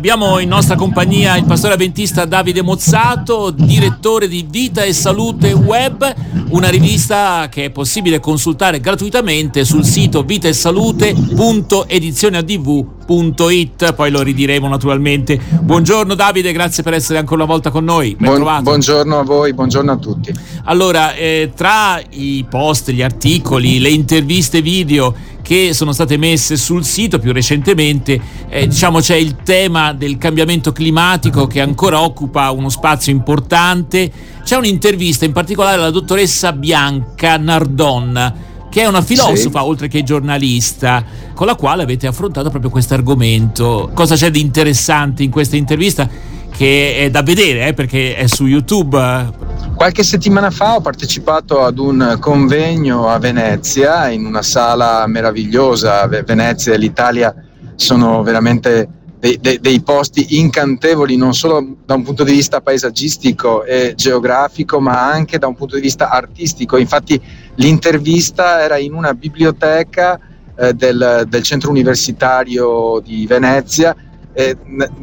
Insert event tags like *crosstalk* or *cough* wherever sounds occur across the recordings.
Abbiamo in nostra compagnia il pastore avventista Davide Mozzato, direttore di Vita e Salute Web, una rivista che è possibile consultare gratuitamente sul sito vitaesalute.edizioneadv.it, poi lo ridiremo naturalmente. Buongiorno Davide, grazie per essere ancora una volta con noi. Buon, buongiorno a voi, buongiorno a tutti. Allora, eh, tra i post, gli articoli, le interviste video che sono state messe sul sito più recentemente, eh, diciamo c'è il tema del cambiamento climatico che ancora occupa uno spazio importante. C'è un'intervista in particolare alla dottoressa Bianca Nardon che è una filosofa sì. oltre che giornalista, con la quale avete affrontato proprio questo argomento. Cosa c'è di interessante in questa intervista? Che è da vedere eh, perché è su YouTube Qualche settimana fa ho partecipato ad un convegno a Venezia, in una sala meravigliosa. Venezia e l'Italia sono veramente dei, dei, dei, posti incantevoli, non solo da un punto di vista paesaggistico e geografico, ma anche da un punto di vista artistico. Infatti l'intervista era in una biblioteca eh, del, del centro universitario di Venezia eh,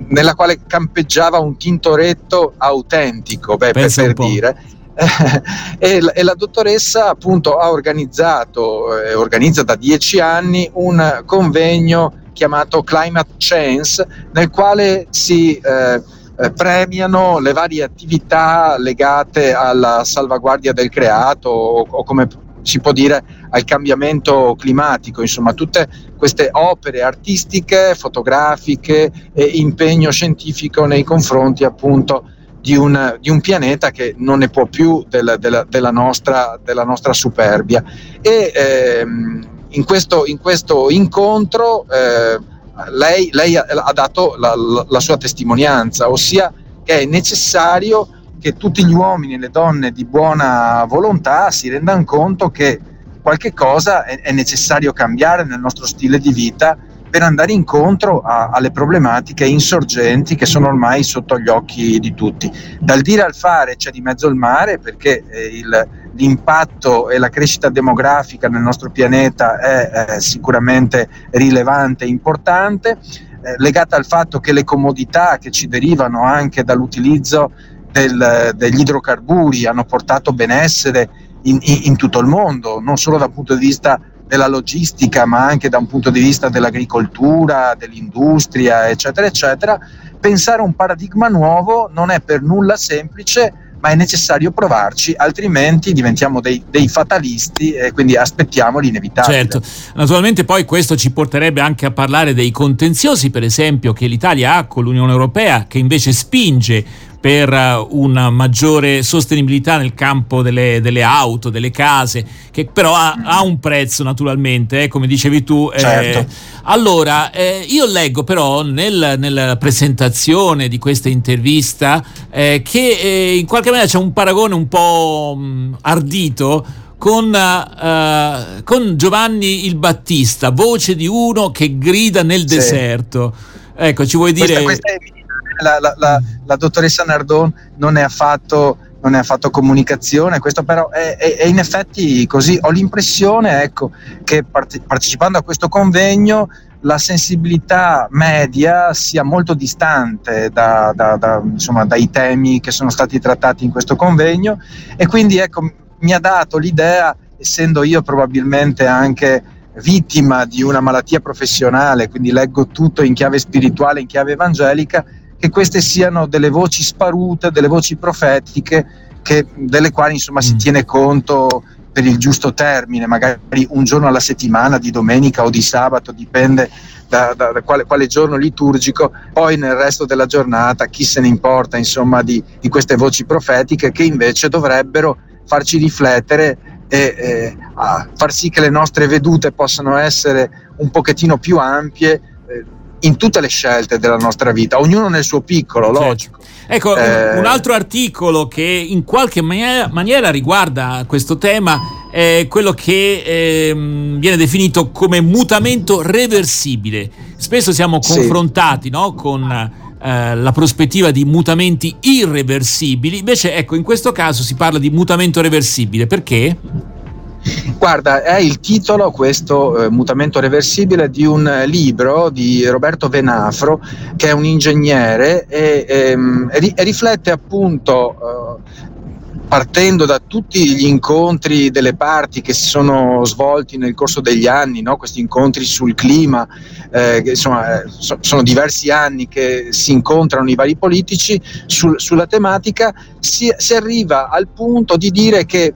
nella quale campeggiava un tintoretto autentico, beh, per, per dire. *laughs* e, e, la dottoressa appunto ha organizzato, eh, organizza da dieci anni un convegno chiamato Climate Change nel quale si eh, eh, premiano le varie attività legate alla salvaguardia del creato o, o come si può dire al cambiamento climatico, insomma tutte queste opere artistiche, fotografiche e impegno scientifico nei confronti appunto di un, di un pianeta che non ne può più del, della, della, nostra, della, nostra, superbia. E ehm, in, questo, in, questo, incontro eh, lei, lei, ha dato la, la sua testimonianza, ossia che è necessario che tutti gli uomini e le donne di buona volontà si rendano conto che qualche cosa è, è necessario cambiare nel nostro stile di vita per andare incontro a, alle problematiche insorgenti che sono ormai sotto gli occhi di tutti. Dal dire al fare c'è di mezzo il mare perché eh, il, l'impatto e la crescita demografica nel nostro pianeta è eh, sicuramente rilevante e importante, eh, legata al fatto che le comodità che ci derivano anche dall'utilizzo del, degli idrocarburi hanno portato benessere in, in, tutto il mondo, non solo dal punto di vista della logistica, ma anche da un punto di vista dell'agricoltura, dell'industria, eccetera, eccetera. Pensare a un paradigma nuovo non è per nulla semplice, ma è necessario provarci, altrimenti diventiamo dei, dei, fatalisti e quindi aspettiamo l'inevitabile. Certo, naturalmente poi questo ci porterebbe anche a parlare dei contenziosi, per esempio, che l'Italia ha con l'Unione Europea, che invece spinge per eh, una maggiore sostenibilità nel campo delle, delle auto, delle case, che però ha, ha un prezzo naturalmente, eh, come dicevi tu. Eh. Certo. allora, eh, io leggo però nel, nella presentazione di questa intervista eh, che eh, in qualche maniera c'è un paragone un po' mh, mm, ardito con, uh, con, Giovanni il Battista, voce di uno che grida nel sì. deserto. Ecco, ci vuoi dire... Questa, questa è la, la, la, la dottoressa Nardon non ne ha fatto non è affatto comunicazione, questo però è, è, è, in effetti così. Ho l'impressione ecco, che parte, partecipando a questo convegno la sensibilità media sia molto distante da, da, da, insomma, dai temi che sono stati trattati in questo convegno e quindi ecco, mi ha dato l'idea, essendo io probabilmente anche vittima di una malattia professionale, quindi leggo tutto in chiave spirituale, in chiave evangelica, che queste siano delle voci sparute, delle voci profetiche, che, delle quali insomma si mm. tiene conto per il giusto termine, magari un giorno alla settimana, di domenica o di sabato, dipende da, da, da quale, quale, giorno liturgico, poi nel resto della giornata chi se ne importa insomma di, di queste voci profetiche che invece dovrebbero farci riflettere e eh, far sì che le nostre vedute possano essere un pochettino più ampie in tutte le scelte della nostra vita, ognuno nel suo piccolo, certo. logico. Ecco, eh, un altro articolo che in qualche maniera, maniera riguarda questo tema è quello che eh, viene definito come mutamento reversibile. Spesso siamo confrontati sì. no, con eh, la prospettiva di mutamenti irreversibili, invece ecco, in questo caso si parla di mutamento reversibile, perché? Guarda, è il titolo, questo eh, mutamento reversibile, di un libro di Roberto Venafro, che è un ingegnere e, ehm, e riflette appunto eh, partendo da tutti gli incontri delle parti che si sono svolti nel corso degli anni, no? questi incontri sul clima, eh, insomma, eh, so, sono diversi anni che si incontrano i vari politici sul, sulla tematica, si, si, arriva al punto di dire che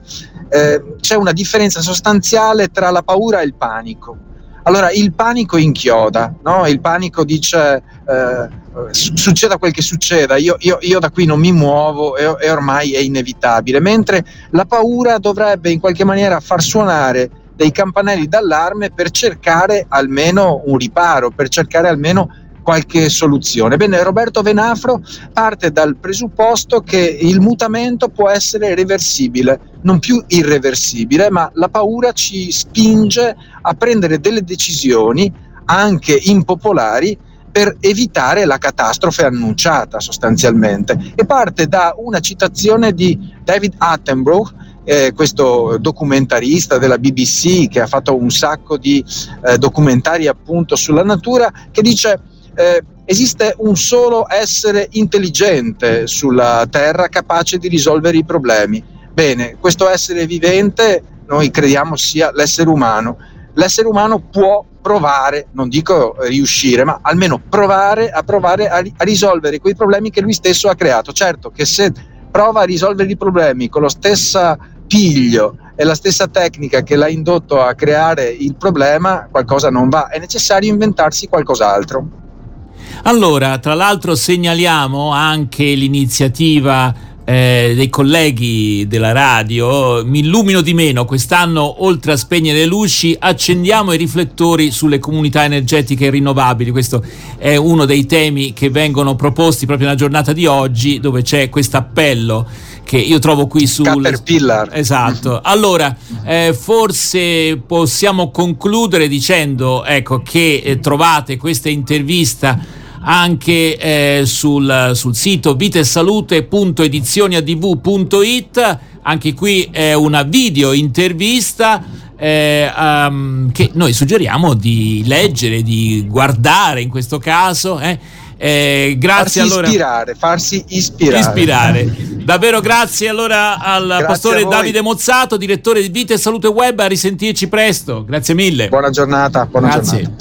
eh, c'è una differenza sostanziale tra la paura e il panico. Allora, il panico inchioda, no? il panico dice eh, succeda quel che succeda, io, io, io, da qui non mi muovo e, e ormai è inevitabile, mentre la paura dovrebbe in qualche maniera far suonare dei campanelli d'allarme per cercare almeno un riparo, per cercare almeno qualche soluzione. Bene, Roberto Venafro parte dal presupposto che il mutamento può essere reversibile, non più irreversibile, ma la paura ci spinge a prendere delle decisioni anche impopolari per evitare la catastrofe annunciata sostanzialmente e parte da una citazione di David Attenborough eh, questo documentarista della BBC che ha fatto un sacco di eh, documentari appunto sulla natura che dice eh, esiste un solo essere intelligente sulla Terra capace di risolvere i problemi. Bene, questo essere vivente noi crediamo sia l'essere umano. L'essere umano può provare, non dico riuscire, ma almeno provare a provare a, a risolvere quei problemi che lui stesso ha creato. Certo che se prova a risolvere i problemi con lo stesso piglio e la stessa tecnica che l'ha indotto a creare il problema, qualcosa non va, è necessario inventarsi qualcos'altro. Allora, tra l'altro segnaliamo anche l'iniziativa eh, dei colleghi della radio, mi illumino di meno, quest'anno oltre a spegnere le luci accendiamo i riflettori sulle comunità energetiche rinnovabili, questo è uno dei temi che vengono proposti proprio nella giornata di oggi dove c'è questo appello che io trovo qui sul Caterpillar. Esatto. *laughs* Allora, eh, forse possiamo concludere dicendo ecco, che eh, trovate questa intervista anche eh, sul, sul, sito vitesalute.edizioniadv.it. Anche qui è una video intervista eh, um, che noi suggeriamo di leggere, di guardare in questo caso. Eh. Eh, grazie farsi allora. ispirare, farsi ispirare. ispirare. *laughs* Davvero grazie allora al grazie pastore Davide Mozzato, direttore di Vita e Salute Web, a risentirci presto. Grazie mille. Buona giornata, buona grazie. giornata.